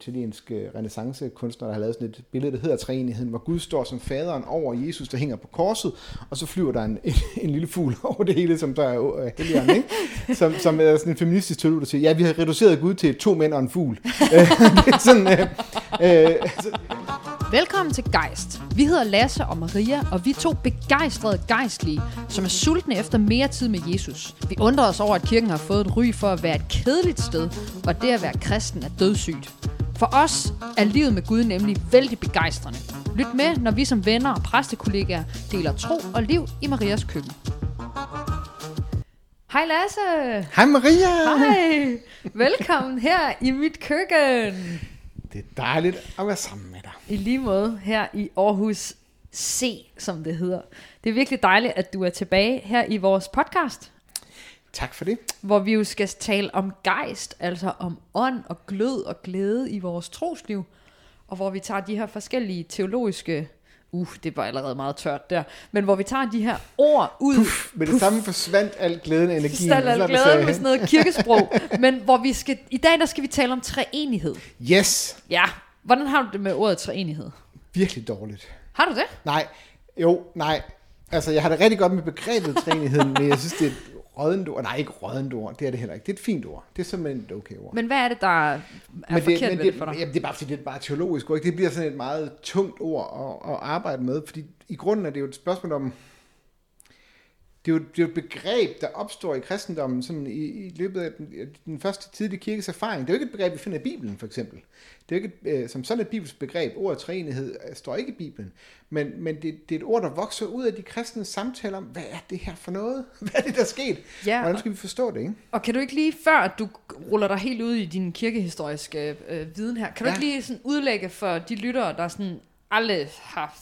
italiensk øh, renaissancekunstner, der har lavet sådan et billede, der hedder Træenigheden, hvor Gud står som faderen over Jesus, der hænger på korset, og så flyver der en, en, en lille fugl over det hele, som der er øh, helligånden, ikke? Som, som er sådan en feministisk teolog, der siger, ja, vi har reduceret Gud til to mænd og en fugl. Øh, det er sådan, øh, øh, altså, Velkommen til Geist. Vi hedder Lasse og Maria, og vi er to begejstrede gejstlige, som er sultne efter mere tid med Jesus. Vi undrer os over, at kirken har fået et ry for at være et kedeligt sted, og det at være kristen er dødssygt. For os er livet med Gud nemlig vældig begejstrende. Lyt med, når vi som venner og præstekollegaer deler tro og liv i Marias køkken. Hej Lasse! Hej Maria! Hej! Velkommen her i mit køkken! Det er dejligt at være sammen med dig. I lige måde her i Aarhus C, som det hedder. Det er virkelig dejligt, at du er tilbage her i vores podcast, Tak for det. hvor vi jo skal tale om gejst, altså om ånd og glød og glæde i vores trosliv, og hvor vi tager de her forskellige teologiske, uh, det var allerede meget tørt der, men hvor vi tager de her ord ud, Puff, med det samme forsvandt al glæden og energien. Er al glæden så- med sådan noget kirkesprog, men hvor vi skal, i dag der skal vi tale om treenighed. Yes, Ja, hvordan har du det med ordet treenighed? virkelig dårligt. Har du det? Nej, jo, nej. Altså, jeg har det rigtig godt med begrebet træenigheden, men jeg synes, det er rådent ord. Nej, ikke rådent ord, det er det heller ikke. Det er et fint ord. Det er simpelthen et okay ord. Men hvad er det, der er men forkert men ved det for dig? Jamen, det er bare fordi, det er bare teologisk ord. ikke? Det bliver sådan et meget tungt ord at, at arbejde med, fordi i grunden er det jo et spørgsmål om, det er, jo, det er jo et begreb, der opstår i kristendommen sådan i, i løbet af den, den første tidlige kirkes erfaring. Det er jo ikke et begreb, vi finder i Bibelen, for eksempel. Det er jo ikke et, øh, som sådan et bibelsk begreb. Ordet træenighed øh, står ikke i Bibelen. Men, men det, det er et ord, der vokser ud af de kristne samtaler om, hvad er det her for noget? Hvad er det, der er sket? Ja, Hvordan skal vi forstå det, ikke? Og kan du ikke lige, før du ruller dig helt ud i din kirkehistoriske øh, viden her, kan du Ja. ikke lige sådan udlægge for de lyttere, der sådan aldrig har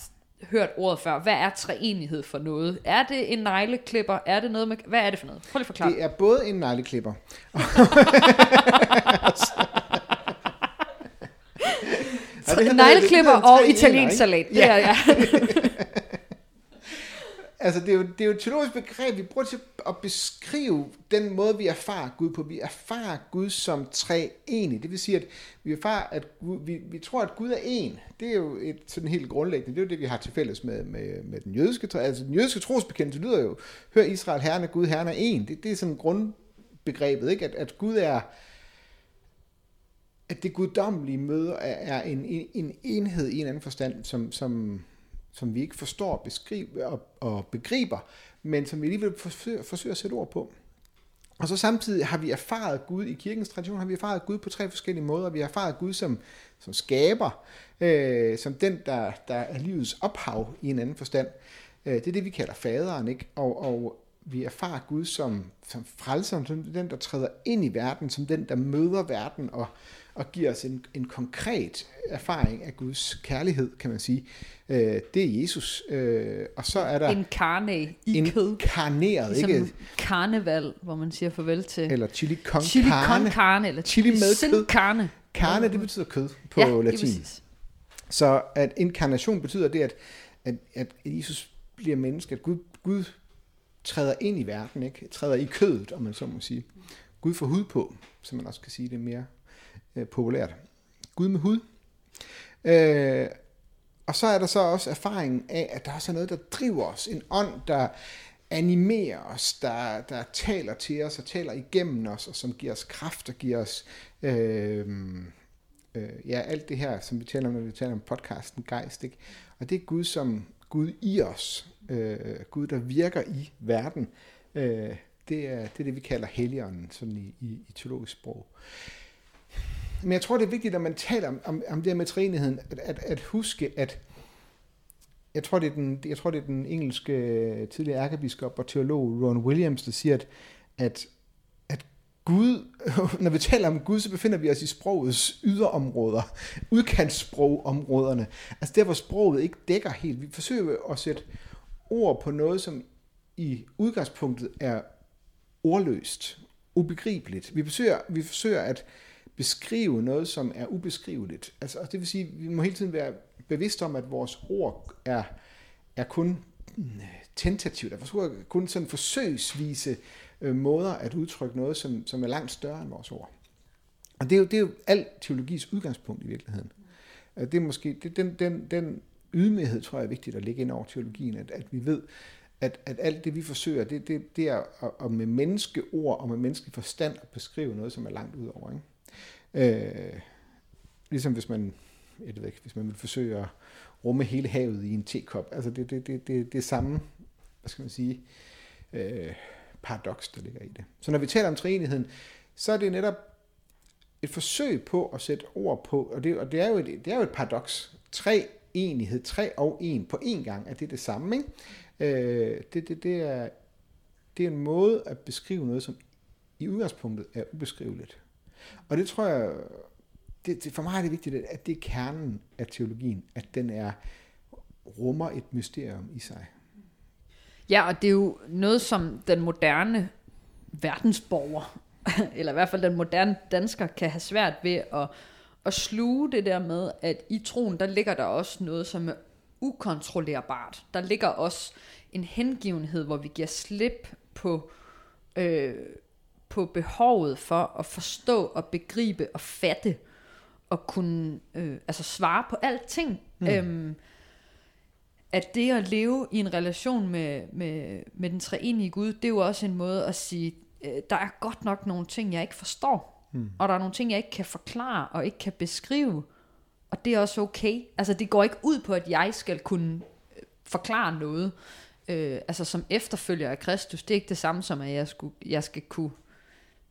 hørt ordet før, hvad er treenighed for noget? Er det en negleklipper? Er det noget med... Hvad er det for noget? Prøv lige at forklare. Det er både en negleklipper. Ja, Negleklipper og italiensk salat. Det er, ja. Altså, det er, jo, det er jo et teologisk begreb, vi bruger til at beskrive den måde, vi erfarer Gud på. Vi erfarer Gud som tre enig. Det vil sige, at vi erfarer, at Gud, vi, vi tror, at Gud er en. Det er jo et sådan helt grundlæggende. Det er jo det, vi har til fælles med, med, med den jødiske tro. Altså, den jødiske trosbekendelse lyder jo, hør Israel, Herren er Gud, Herren er en. Det, det er sådan grundbegrebet, ikke? At, at Gud er, at det guddommelige møde er, er en, en, en enhed i en anden forstand, som, som, som vi ikke forstår beskrive og, og begriber, men som vi alligevel forsøger, forsøger at sætte ord på. Og så samtidig har vi erfaret Gud i kirkens tradition, har vi erfaret Gud på tre forskellige måder. Vi har erfaret Gud som, som skaber, øh, som den, der, der er livets ophav i en anden forstand. Øh, det er det, vi kalder faderen, ikke? Og, og vi erfarer Gud som, som frelser, som den, der træder ind i verden, som den, der møder verden og, og giver os en, en konkret erfaring af Guds kærlighed, kan man sige. Øh, det er Jesus. Øh, og så er der En karne i kød. inkarneret, Ligesom ikke? karneval, hvor man siger farvel til Eller chili con chili carne. con carne, eller Chili med sin kød. carne. Carne, det betyder kød på ja, latin. Så at inkarnation betyder det, at, at, at Jesus bliver menneske, at Gud, Gud træder ind i verden, ikke? træder i kødet, om man så må sige. Gud får hud på, som man også kan sige det mere øh, populært. Gud med hud. Øh, og så er der så også erfaringen af, at der er er noget, der driver os. En ånd, der animerer os, der, der taler til os og taler igennem os, og som giver os kraft og giver os øh, øh, ja, alt det her, som vi taler om, når vi taler om podcasten Geist. Ikke? Og det er Gud som Gud i os. Øh, Gud, der virker i verden. Øh, det, er, det er det, vi kalder helligånden, sådan i, i, i teologisk sprog. Men jeg tror, det er vigtigt, når man taler om, om, om det her med træenigheden, at, at, at huske, at jeg tror, det er den, jeg tror, det er den engelske øh, tidligere ærkebiskop og teolog Ron Williams, der siger, at, at, at Gud, når vi taler om Gud, så befinder vi os i sprogets yderområder, udkantssprogområderne. Altså der, hvor sproget ikke dækker helt. Vi forsøger at sætte ord på noget, som i udgangspunktet er ordløst, ubegribeligt. Vi forsøger, vi forsøger at beskrive noget, som er ubeskriveligt. Altså, det vil sige, at vi må hele tiden være bevidste om, at vores ord er, er kun mm, tentativt, at vores ord er kun sådan forsøgsvise øh, måder at udtrykke noget, som, som er langt større end vores ord. Og det er jo, det er jo al teologis udgangspunkt i virkeligheden. Det er måske, det, den, den, den ydmyghed, tror jeg er vigtigt at lægge ind over teologien, at, at vi ved, at, at alt det, vi forsøger, det, det, det er at, at med menneskeord og med menneskelig forstand at beskrive noget, som er langt ud over. Ikke? Øh, ligesom hvis man, jeg ved ikke, hvis man vil forsøge at rumme hele havet i en tekop. Altså det, det, det, det, det samme, hvad skal man sige, øh, paradoks, der ligger i det. Så når vi taler om treenigheden, så er det netop et forsøg på at sætte ord på, og det, og det, er, jo et, det er jo et paradoks. Tre enighed, tre og en på én gang, at det er det samme. Ikke? Øh, det, det, det, er, det er en måde at beskrive noget, som i udgangspunktet er ubeskriveligt. Og det tror jeg, det, det, for mig er det vigtigt, at det er kernen af teologien, at den er rummer et mysterium i sig. Ja, og det er jo noget, som den moderne verdensborger, eller i hvert fald den moderne dansker, kan have svært ved at, at sluge det der med, at i troen, der ligger der også noget, som er ukontrollerbart. Der ligger også en hengivenhed, hvor vi giver slip på, øh, på behovet for at forstå og begribe og fatte og kunne øh, altså svare på alting. Mm. Øhm, at det at leve i en relation med, med, med den treenige Gud, det er jo også en måde at sige, øh, der er godt nok nogle ting, jeg ikke forstår. Mm. Og der er nogle ting, jeg ikke kan forklare og ikke kan beskrive. Og det er også okay. Altså det går ikke ud på, at jeg skal kunne øh, forklare noget. Øh, altså som efterfølger af Kristus, det er ikke det samme som, at jeg, skulle, jeg skal kunne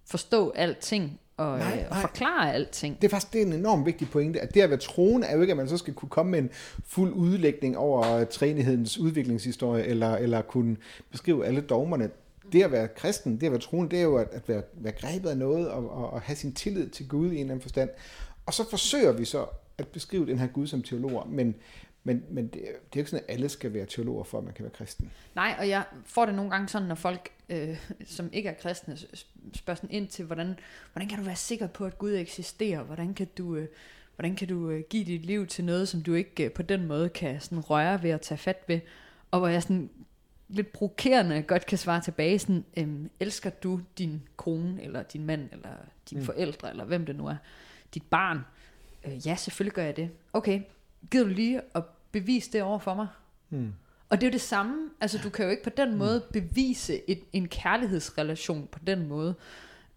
forstå alting og, nej, øh, og forklare alting. Det er faktisk det er en enormt vigtig pointe, at det at være troende er jo ikke, at man så skal kunne komme med en fuld udlægning over trænighedens udviklingshistorie, eller, eller kunne beskrive alle dogmerne. Det at være kristen, det at være troende, det er jo at, at være, være grebet af noget, og, og, og have sin tillid til Gud i en eller anden forstand. Og så forsøger vi så at beskrive den her Gud som teologer, men, men, men det, det er jo ikke sådan, at alle skal være teologer, for at man kan være kristen. Nej, og jeg får det nogle gange sådan, når folk, øh, som ikke er kristne, spørger sådan ind til, hvordan, hvordan kan du være sikker på, at Gud eksisterer? Hvordan kan du, øh, hvordan kan du øh, give dit liv til noget, som du ikke øh, på den måde kan sådan røre ved at tage fat ved? Og hvor jeg sådan lidt provokerende godt kan svare tilbage, sådan, øhm, elsker du din kone, eller din mand, eller dine mm. forældre, eller hvem det nu er, dit barn? Øh, ja, selvfølgelig gør jeg det. Okay, gider du lige at bevise det over for mig? Mm. Og det er jo det samme, altså du kan jo ikke på den måde mm. bevise et, en kærlighedsrelation på den måde.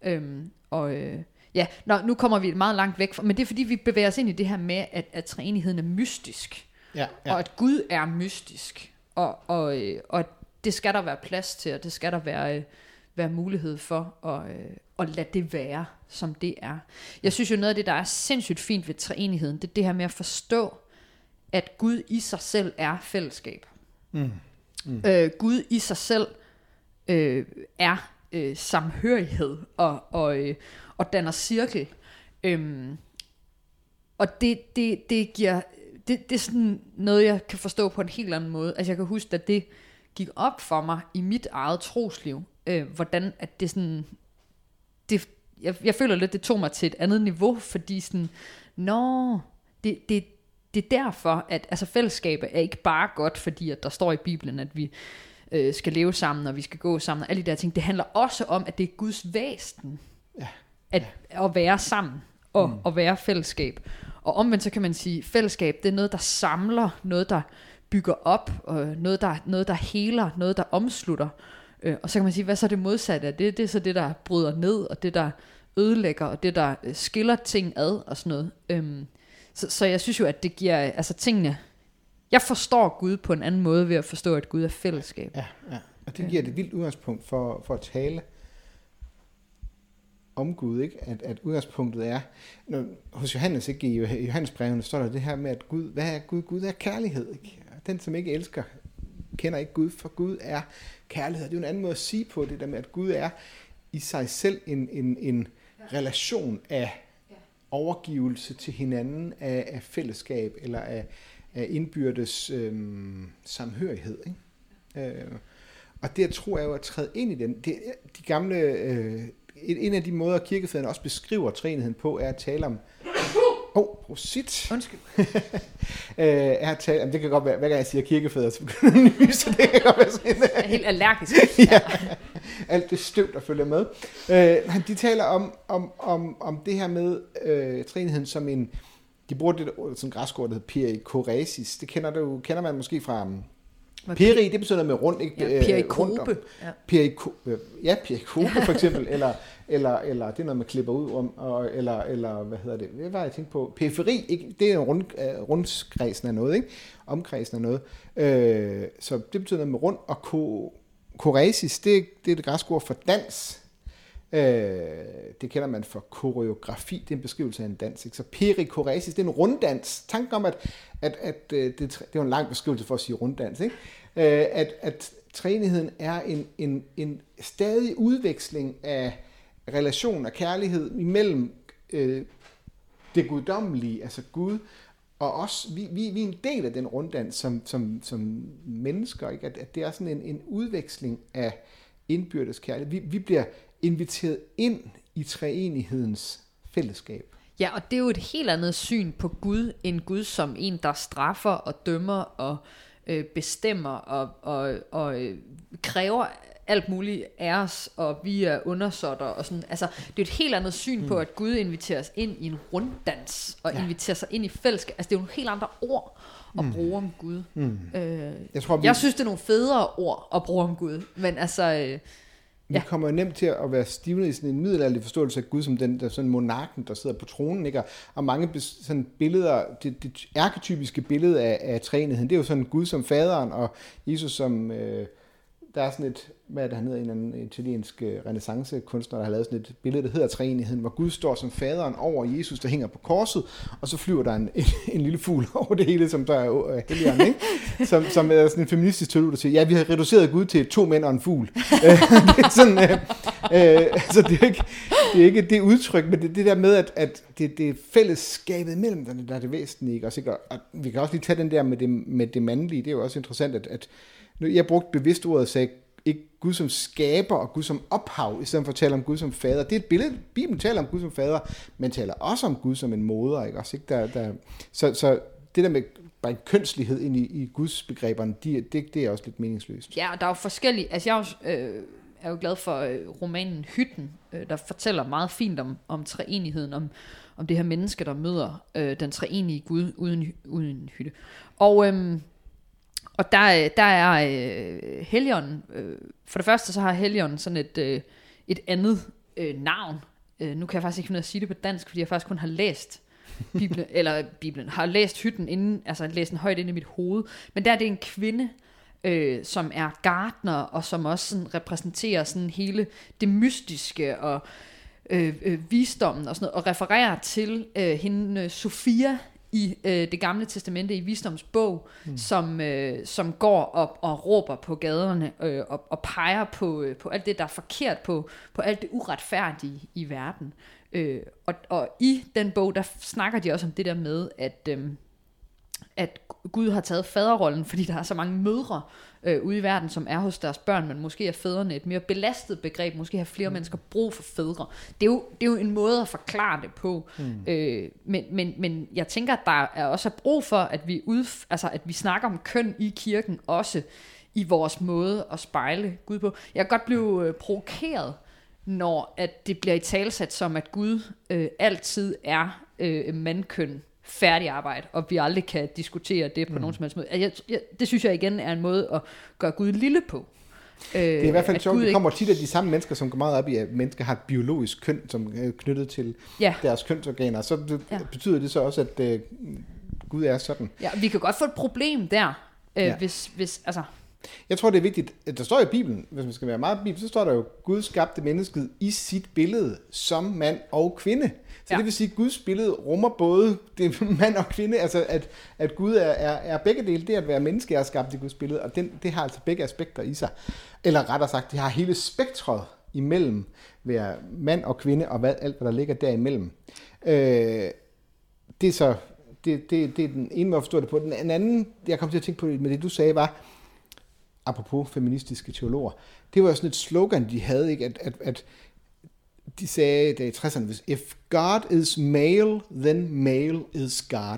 Øhm, og øh, ja, Nå, nu kommer vi meget langt væk fra, men det er fordi vi bevæger os ind i det her med, at, at træenigheden er mystisk. Ja, ja. Og at Gud er mystisk. Og, og, øh, og det skal der være plads til, og det skal der være, øh, være mulighed for at, øh, at lade det være, som det er. Jeg synes jo noget af det, der er sindssygt fint ved træenigheden, det er det her med at forstå, at Gud i sig selv er fællesskab. Mm. Mm. Øh, Gud i sig selv øh, er øh, samhørighed og, og, øh, og danner cirkel. Øhm, og det, det, det giver det, det er sådan noget, jeg kan forstå på en helt anden måde. Altså jeg kan huske, at det gik op for mig i mit eget trosliv, øh, hvordan at det sådan, det, jeg, jeg føler lidt, det tog mig til et andet niveau, fordi sådan, nå, det, det, det er derfor, at altså fællesskabet er ikke bare godt, fordi at der står i Bibelen, at vi øh, skal leve sammen, og vi skal gå sammen, og alle de der ting. Det handler også om, at det er Guds væsen, ja. At, at være sammen, og mm. at være fællesskab. Og omvendt så kan man sige, fællesskab, det er noget, der samler, noget, der bygger op, og noget, der, noget, der heler, noget, der omslutter. Øh, og så kan man sige, hvad så er det modsatte af det? Det er så det, der bryder ned, og det, der ødelægger, og det, der øh, skiller ting ad, og sådan noget. Øhm, så, så jeg synes jo, at det giver, altså tingene, jeg forstår Gud på en anden måde ved at forstå, at Gud er fællesskab. Ja, ja. og det giver et vildt udgangspunkt for, for at tale om Gud, ikke? At, at udgangspunktet er, når, hos Johannes, ikke? i Johannes brevene, står der det her med, at Gud, hvad er Gud? Gud er kærlighed, ikke? Den, som ikke elsker, kender ikke Gud, for Gud er kærlighed. Det er jo en anden måde at sige på det der med, at Gud er i sig selv en, en, en relation af overgivelse til hinanden af, af fællesskab eller af, af indbyrdes øhm, samhørighed. Ikke? Øh, og det jeg tror er jo at træde ind i den. Det, de gamle, øh, en af de måder kirkefædrene også beskriver træenigheden på, er at tale om Åh, oh, prosit. Undskyld. øh, er tale, jamen, det kan godt være, hver gang jeg siger kirkefædre, så begynder det nyse, det kan godt være sådan. Jeg er helt allergisk. ja. Alt det støv, der følger med. Øh, de taler om, om, om, om det her med øh, træenigheden som en, de bruger det som græskord, der hedder perikoresis. Det kender, du, kender man måske fra Peri, det betyder med rundt, ikke? Ja, perikope. Ja, perikope, ja, perikope for eksempel, eller, eller, eller det er noget, man klipper ud om, og, eller, eller hvad hedder det, hvad var jeg tænkte på? Periferi, ikke? det er rund, uh, rundkredsen af noget, ikke? Omkredsen af noget. Øh, så det betyder noget med rund, og ko, koresis, det, det er det græske ord for dans. Øh, det kender man for koreografi, det er en beskrivelse af en dans. Ikke? Så perikoresis, det er en runddans. Tanken om, at, at, at øh, det, det er jo en lang beskrivelse for at sige runddans, ikke? Øh, at, at træenigheden er en, en, en stadig udveksling af relation og kærlighed imellem øh, det guddommelige, altså Gud, og også, vi, vi, vi er en del af den runddans som, som, som mennesker, ikke? At, at det er sådan en, en udveksling af indbyrdes kærlighed. Vi, vi bliver inviteret ind i treenighedens fællesskab. Ja, og det er jo et helt andet syn på Gud, end Gud som en, der straffer og dømmer og øh, bestemmer og, og, og øh, kræver alt muligt af os, og vi er undersåtter og sådan. Altså, det er et helt andet syn mm. på, at Gud inviterer os ind i en runddans, og ja. inviterer sig ind i fællesskab. Altså, det er jo nogle helt andre ord at mm. bruge om Gud. Mm. Øh, jeg, tror, vi... jeg synes, det er nogle federe ord at bruge om Gud, men altså... Øh, vi ja. kommer jo nemt til at være stivnet i sådan en middelalderlig forståelse af Gud som den der sådan monarken, der sidder på tronen, ikke? Og mange sådan billeder, det, det arketypiske billede af, af træenigheden, det er jo sådan Gud som faderen, og Jesus som, øh, der er sådan et, hvad er det, han hedder, en anden italiensk øh, renaissancekunstner, der har lavet sådan et billede, der hedder Træenigheden, hvor Gud står som faderen over Jesus, der hænger på korset, og så flyver der en, en, en lille fugl over det hele, som der er øh, helligeren, ikke? Som, som er sådan en feministisk teolog, der siger, ja, vi har reduceret Gud til to mænd og en fugl. Øh, det er sådan, øh, øh, altså det er, ikke, det er ikke det udtryk, men det, det der med, at, at det, det er fællesskabet mellem dem, der er det væsentlige, ikke? Også, ikke? Og, vi kan også lige tage den der med det, med det mandlige, det er jo også interessant, at, at jeg brugte bevidst ordet og sagde, ikke Gud som skaber og Gud som ophav, i stedet for at tale om Gud som fader. Det er et billede, Bibelen taler om Gud som fader, men taler også om Gud som en moder, ikke? Også, ikke? Der, der, så, så det der med bare en kønslighed ind i, i Guds begreberne, de, det, det er også lidt meningsløst. Ja, og der er jo forskellige, altså jeg er jo, øh, er jo glad for øh, romanen Hytten, øh, der fortæller meget fint om, om treenigheden, om, om det her menneske, der møder øh, den treenige Gud uden, uden hytte. Og øh, og der, øh, der er øh, Helion, øh, for det første så har Helion sådan et, øh, et andet øh, navn. Øh, nu kan jeg faktisk ikke finde at sige det på dansk, fordi jeg faktisk kun har læst Bibelen, eller Bibelen, har læst hytten inden, altså læst den højt ind i mit hoved. Men der er det en kvinde, øh, som er gartner, og som også sådan repræsenterer sådan hele det mystiske og øh, øh, visdommen og sådan noget, og refererer til øh, hende øh, Sofia, i øh, det gamle testamente, i visdoms bog, mm. som, øh, som går op og råber på gaderne øh, og, og peger på, øh, på alt det, der er forkert, på, på alt det uretfærdige i verden. Øh, og, og i den bog, der snakker de også om det der med, at, øh, at Gud har taget faderrollen, fordi der er så mange mødre, øh, ude i verden, som er hos deres børn, men måske er fædrene et mere belastet begreb, måske har flere mm. mennesker brug for fædre. Det er, jo, det er jo en måde at forklare det på, mm. øh, men, men, men jeg tænker, at der er også brug for, at vi, ud, altså, at vi snakker om køn i kirken, også i vores måde at spejle Gud på. Jeg kan godt blive øh, provokeret, når at det bliver i talsat som, at Gud øh, altid er øh, mandkøn færdig arbejde, og vi aldrig kan diskutere det på mm. nogen som helst måde. Jeg, jeg, det synes jeg igen er en måde at gøre Gud lille på. Det er i hvert fald sjovt, det kommer tit af de samme mennesker, som går meget op i, at mennesker har et biologisk køn, som er knyttet til ja. deres kønsorganer. Så det, ja. betyder det så også, at uh, Gud er sådan. Ja, vi kan godt få et problem der, øh, ja. hvis, hvis, altså... Jeg tror, det er vigtigt, at der står i Bibelen, hvis man skal være meget Bibel, så står der jo, Gud skabte mennesket i sit billede som mand og kvinde. Så ja. det vil sige, at Guds billede rummer både det mand og kvinde, altså at, at Gud er, er, er begge dele, det at være menneske er skabt i Guds billede, og den, det har altså begge aspekter i sig. Eller rettere sagt, det har hele spektret imellem være mand og kvinde, og hvad, alt, hvad der ligger derimellem. Øh, det er så det, det, det er den ene måde at forstå det på. Den anden, jeg kom til at tænke på med det, du sagde, var, apropos feministiske teologer, det var jo sådan et slogan, de havde, ikke? At, at, at de sagde der i 60'erne, if God is male, then male is God.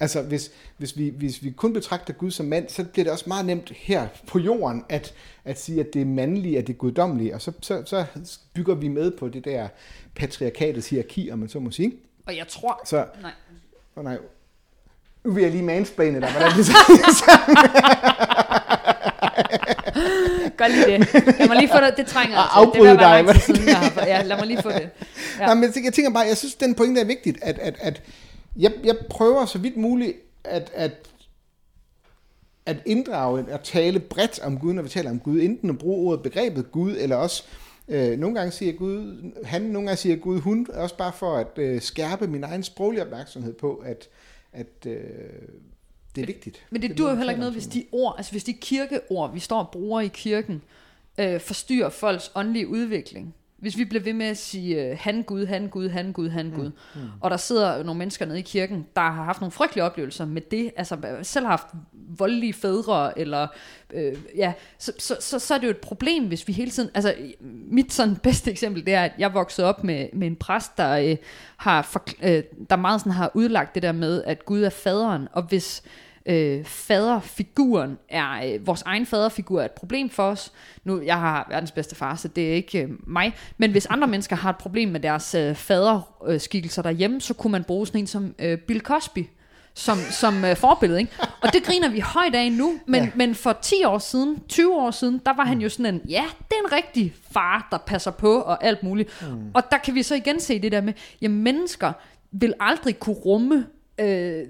Altså, hvis, hvis, vi, hvis vi kun betragter Gud som mand, så bliver det også meget nemt her på jorden at, at sige, at det er mandlige, at det er guddommelige, og så, så, så bygger vi med på det der patriarkatets hierarki, om man så må sige. Og jeg tror... Så, Nej. oh, nej, nu vil jeg lige mansplane dig, hvordan det så Gør lige det. Lad mig lige få det. Det trænger Og til. det var dig, siden, jeg har, ja, lad mig lige få det. Ja. Nej, men jeg tænker bare, jeg synes, den pointe er vigtigt, at, at, at jeg, jeg prøver så vidt muligt at, at, at inddrage, at tale bredt om Gud, når vi taler om Gud, enten at bruge ordet begrebet Gud, eller også øh, nogle gange siger Gud, han, nogle gange siger Gud, hun, også bare for at øh, skærpe min egen sproglige opmærksomhed på, at, at øh, det er vigtigt. Men det er dur jo heller ikke noget, hvis de ord, altså hvis de kirkeord, vi står og bruger i kirken, øh, forstyrrer folks åndelige udvikling. Hvis vi bliver ved med at sige, øh, han Gud, han Gud, han Gud, han Gud, mm. og der sidder nogle mennesker nede i kirken, der har haft nogle frygtelige oplevelser med det, altså selv har haft voldelige fædre, eller øh, ja, så, så, så, så er det jo et problem, hvis vi hele tiden, altså mit sådan bedste eksempel, det er, at jeg voksede op med, med en præst, der øh, har, for, øh, der meget sådan har udlagt det der med, at Gud er faderen, og hvis øh, faderfiguren er øh, vores egen faderfigur er et problem for os. Nu, jeg har verdens bedste far, så det er ikke øh, mig. Men hvis andre mennesker har et problem med deres øh, faderskikkelser derhjemme, så kunne man bruge sådan en som øh, Bill Cosby som, som øh, forbillede. Ikke? Og det griner vi højt af nu, men, Ja. ja. men for 10 år siden, 20 år siden, der var han jo sådan en, ja, det er en rigtig far, der passer på og alt muligt. Mm. Og der kan vi så igen se det der med, at mennesker vil aldrig kunne rumme øh,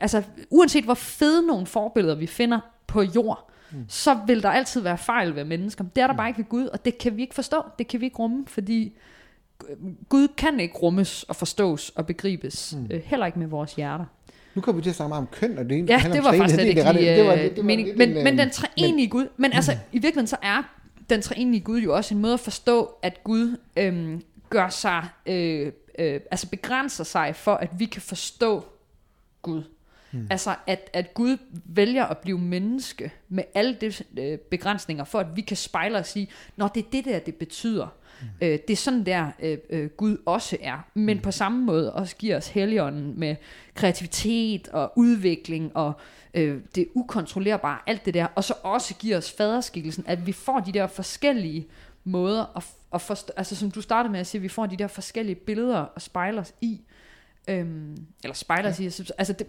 altså uanset hvor fede nogle forbilleder vi finder på jord, mm. så vil der altid være fejl ved mennesker. Det er der bare ikke ved Gud, og det kan vi ikke forstå. Det kan vi ikke rumme, fordi Gud kan ikke rummes og forstås og begribes, mm. øh, heller ikke med vores hjerter. Nu kommer vi til at snakke meget om køn, og det Ja, handler det var faktisk slet ikke det var- mening. Men, en, men øh, den treenige Gud, men altså i virkeligheden så er den treenige Gud jo også en måde at forstå, at Gud øhm, gør sig, øh, øh, altså begrænser sig for, at vi kan forstå Gud. Mm. Altså at, at Gud vælger at blive menneske med alle de øh, begrænsninger, for at vi kan spejle og sige, når det er det der, det betyder. Mm. Øh, det er sådan der, øh, øh, Gud også er. Men mm. på samme måde også giver os heligånden med kreativitet og udvikling og øh, det ukontrollerbare, alt det der. Og så også giver os faderskikkelsen, at vi får de der forskellige måder at, at forstå, altså som du startede med at sige, vi får de der forskellige billeder at spejle os i. Øhm, eller spejle os i. Altså det,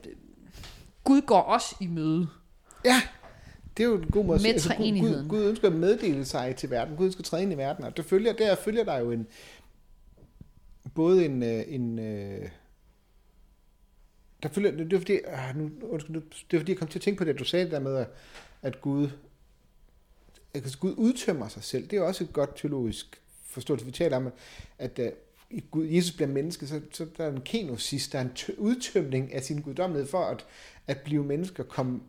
Gud går også i møde. Ja, det er jo en god måde at sige. Gud, Gud. Gud ønsker at meddele sig til verden. Gud ønsker at træde ind i verden. Og det følger, der følger der jo en, både en, øh, en øh, der følger, det er fordi, ah, nu, undskyld, det er fordi, jeg kom til at tænke på det, at du sagde det der med, at- Gud, at Gud udtømmer sig selv. Det er jo også et godt teologisk forståelse. Vi taler om, at, at øh, Gud, Jesus bliver menneske, så, så der er en kenosis, der er en tø, udtømning af sin guddommelighed for at, at blive menneske og komme,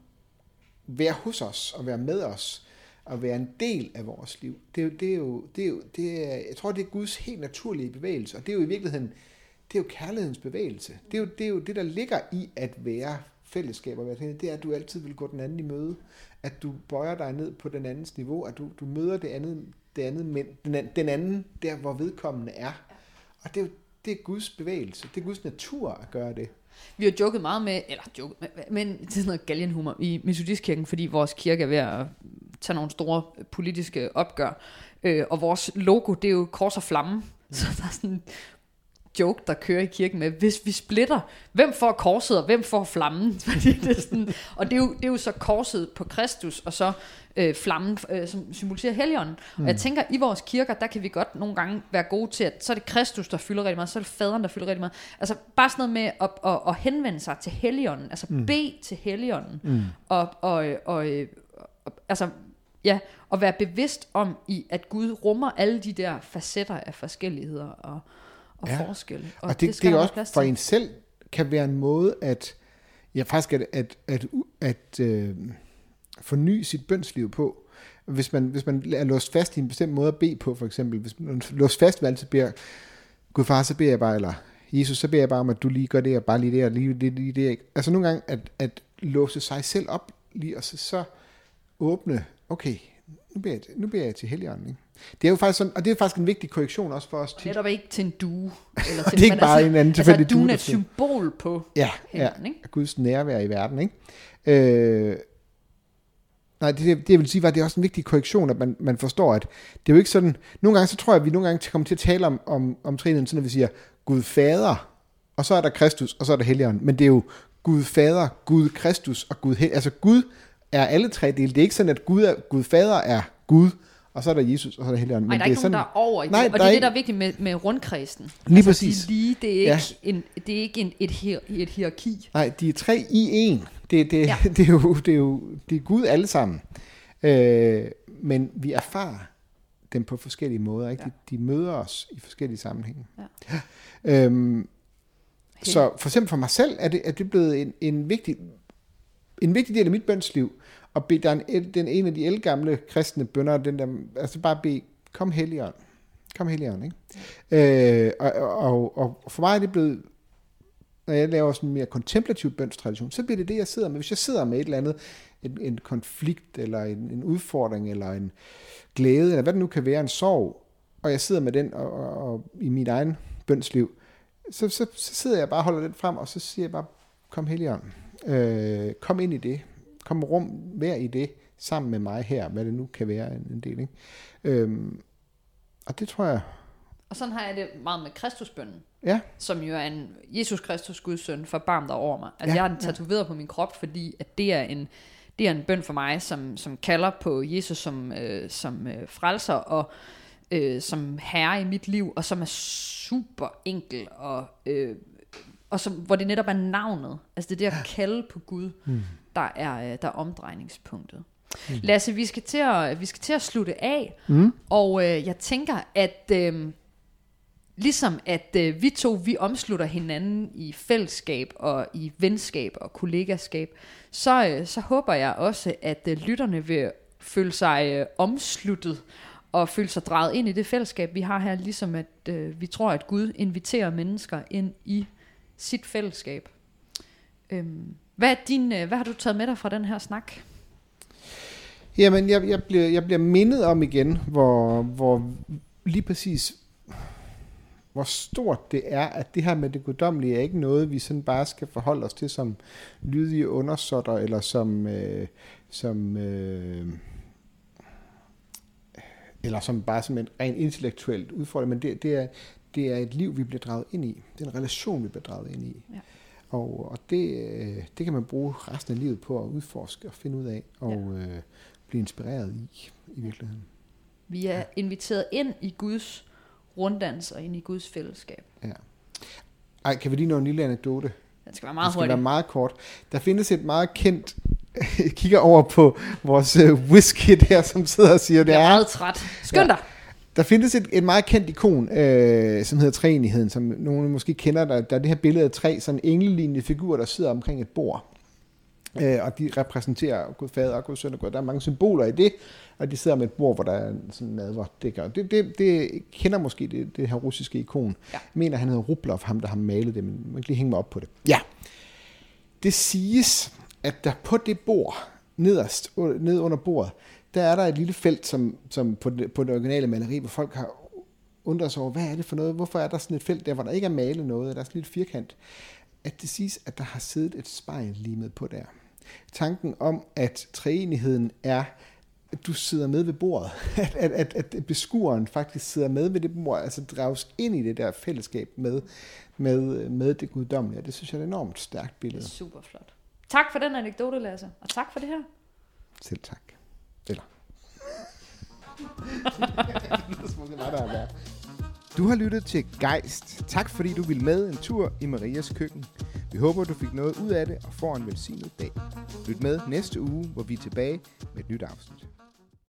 være hos os og være med os og være en del af vores liv. Det er jo, det er jo, det er jo det er, jeg tror, det er Guds helt naturlige bevægelse, og det er jo i virkeligheden, det er jo kærlighedens bevægelse. Det er jo det, er jo det der ligger i at være fællesskab og være det er, at du altid vil gå den anden i møde, at du bøjer dig ned på den andens niveau, at du, du møder det andet, det andet men, den, den anden der, hvor vedkommende er. Og det er jo det er Guds bevægelse. Det er Guds natur at gøre det. Vi har joket meget med, eller joket, med, men det er sådan noget galgenhumor i Metodistkirken, fordi vores kirke er ved at tage nogle store politiske opgør. Øh, og vores logo, det er jo kors og flamme. Mm. Så der er sådan joke, der kører i kirken med, hvis vi splitter, hvem får korset, og hvem får flammen? Fordi det er sådan, og det er, jo, det er jo så korset på Kristus, og så øh, flammen, øh, som symboliserer helligånden. Mm. Og jeg tænker, i vores kirker, der kan vi godt nogle gange være gode til, at så er det Kristus, der fylder rigtig meget, så er det faderen, der fylder rigtig meget. Altså bare sådan noget med at, at, at henvende sig til helligånden, altså mm. bede til helligånden, mm. og, og, og, øh, og, altså Ja, og være bevidst om, i at Gud rummer alle de der facetter af forskelligheder og, og Ja. forskelle. Og, og det, det, skal det er også for en selv kan være en måde at, ja faktisk at, at, at, at, at øh, forny sit bønsliv på. Hvis man, hvis man er låst fast i en bestemt måde at bede på, for eksempel, hvis man er låst fast ved altid beder, Gud far, så beder jeg bare, eller Jesus, så beder jeg bare om, at du lige gør det, og bare lige det, og lige det, lige det. Altså nogle gange at, at låse sig selv op, lige, og så, så åbne, okay, nu beder jeg, nu beder jeg til Helligånden. Ikke? Det er jo faktisk sådan, og det er faktisk en vigtig korrektion også for os tit. Netop ikke til en due. Eller det er ikke bare en anden tilfældig altså, due, er et symbol på Ja, ja. hænderne, ikke? Guds nærvær i verden, ikke? Øh, nej, det, det, det vil sige var, at det er også en vigtig korrektion, at man, man forstår, at det er jo ikke sådan, nogle gange så tror jeg, at vi nogle gange kommer til at tale om, om, om trinheden, sådan at vi siger, Gud Fader, og så er der Kristus, og så er der Helligånden, men det er jo Gud Fader, Gud Kristus og Gud Hel- Altså Gud er alle tre dele. Det er ikke sådan, at Gud, er, Gud Fader er Gud, og så er der Jesus, og så er der Helligånden. Nej, der er ikke sådan, nogen, der er over i Nej, det. Og det er er det, der er ikke- vigtigt med, med rundkredsen. Lige altså, præcis. De lige, det er ikke, Ja. en, det er ikke en, et, hier, et hierarki. Nej, de er tre i en. Det, det, Ja. det, er jo, det er jo det er Gud alle sammen. Øh, men vi erfarer dem på forskellige måder. Ikke? Ja. De, de møder os i forskellige sammenhænge. Ja. Øhm, så for eksempel for mig selv er det, er det blevet en, en, vigtig, en vigtig del af mit bønsliv. Og bede, der er en, den ene af de elgamle kristne bønder, den der, altså bare bede, kom Helligånd. Kom Helligånd, ikke? Øh, og, og, og, og for mig er det blevet, når jeg laver sådan en mere kontemplativ bønstradition, så bliver det det, jeg sidder med. Hvis jeg sidder med et eller andet, en, en konflikt, eller en, en udfordring, eller en glæde, eller hvad det nu kan være, en sorg, og jeg sidder med den og, og, og i mit egen bønsliv, så, så, så sidder jeg bare og holder den frem, og så siger jeg bare, kom Helligånd, øh, kom ind i det, kom rum, vær i det, sammen med mig her, hvad det nu kan være en, del. Ikke? Øhm, og det tror jeg, Og sådan har jeg det meget med Kristusbønnen, ja, som jo er en Jesus Kristus Guds søn, forbarm dig over mig. Altså Ja, ja, jeg har den tatoveret på min krop, fordi at det er en, det er en bøn for mig, som, som kalder på Jesus som, øh, som øh, frelser og øh, som herre i mit liv, og som er super enkel og øh, og som, hvor det netop er navnet, altså det der kalde på Gud, mm. der, er, øh, der er omdrejningspunktet. Mm. Lasse, vi skal, til at, vi skal til at slutte af, mm. og øh, jeg tænker, at øh, ligesom at øh, vi to, vi omslutter hinanden i fællesskab og i venskab og kollegaskab, så, øh, så håber jeg også, at øh, lytterne vil føle sig øh, omsluttet og føle sig drejet ind i det fællesskab, vi har her, ligesom at øh, vi tror, at Gud inviterer mennesker ind i sit fællesskab. Øhm, hvad, er din, øh, hvad har du taget med dig fra den her snak? Jamen, jeg, jeg, bliver, jeg bliver mindet om igen, hvor, hvor lige præcis, hvor stort det er, at det her med det guddommelige er ikke noget, vi sådan bare skal forholde os til som lydige undersåtter, eller som, øh, som øh, eller som bare som en rent intellektuelt udfordring, men det, det, er, det er et liv, vi bliver draget ind i. Det er en relation, vi bliver draget ind i. Ja. Og, og det, øh, det kan man bruge resten af livet på at udforske og finde ud af, og øh, blive inspireret i, i virkeligheden. Vi er inviteret ind i Guds runddans og ind i Guds fællesskab. Ja. Ej, kan vi lige nå en lille anekdote? Den skal være meget skal hurtig. være meget kort. Der findes et meget kendt, jeg kigger over på vores øh, whisky der, som sidder og siger, det Jeg er er, meget træt. Skynd dig. Der findes et, et meget kendt ikon, øh, som hedder Treenigheden, som nogle måske kender. Der, der er det her billede af tre sådan englelignende figurer, der sidder omkring et bord. Øh, og de repræsenterer Gud Fader og Gud Søn og Gud. Der er mange symboler i det, og de sidder med et bord, hvor der er sådan nadver. Det, det, det, det kender måske det, det her russiske ikon. Ja. Jeg mener, han hedder Rublov, ham der har malet det, men man kan lige hænge mig op på det. Ja. Det siges, at der på det bord, nederst, ned under bordet, der er der et lille felt, som, som på, det, på det originale maleri, hvor folk har undret sig over, hvad er det for noget? Hvorfor er der sådan et felt der, hvor der ikke er malet noget? Der er sådan lidt firkant. At det siges, at der har siddet et spejl limet på der. Tanken om, at treenigheden er, at du sidder med ved bordet. At, at, at, at beskueren faktisk sidder med ved det bord, altså drages ind i det der fællesskab med, med, med det guddommelige. Det synes jeg er et enormt stærkt Det billede. er super flot. Tak for den anekdote, Lasse. Og tak for det her. Selv tak. Eller. Du har lyttet til Geist. Tak fordi du ville med en tur i Marias køkken. Vi håber, du fik noget ud af det og får en velsignet dag. Lyt med næste uge, hvor vi er tilbage med et nyt afsnit.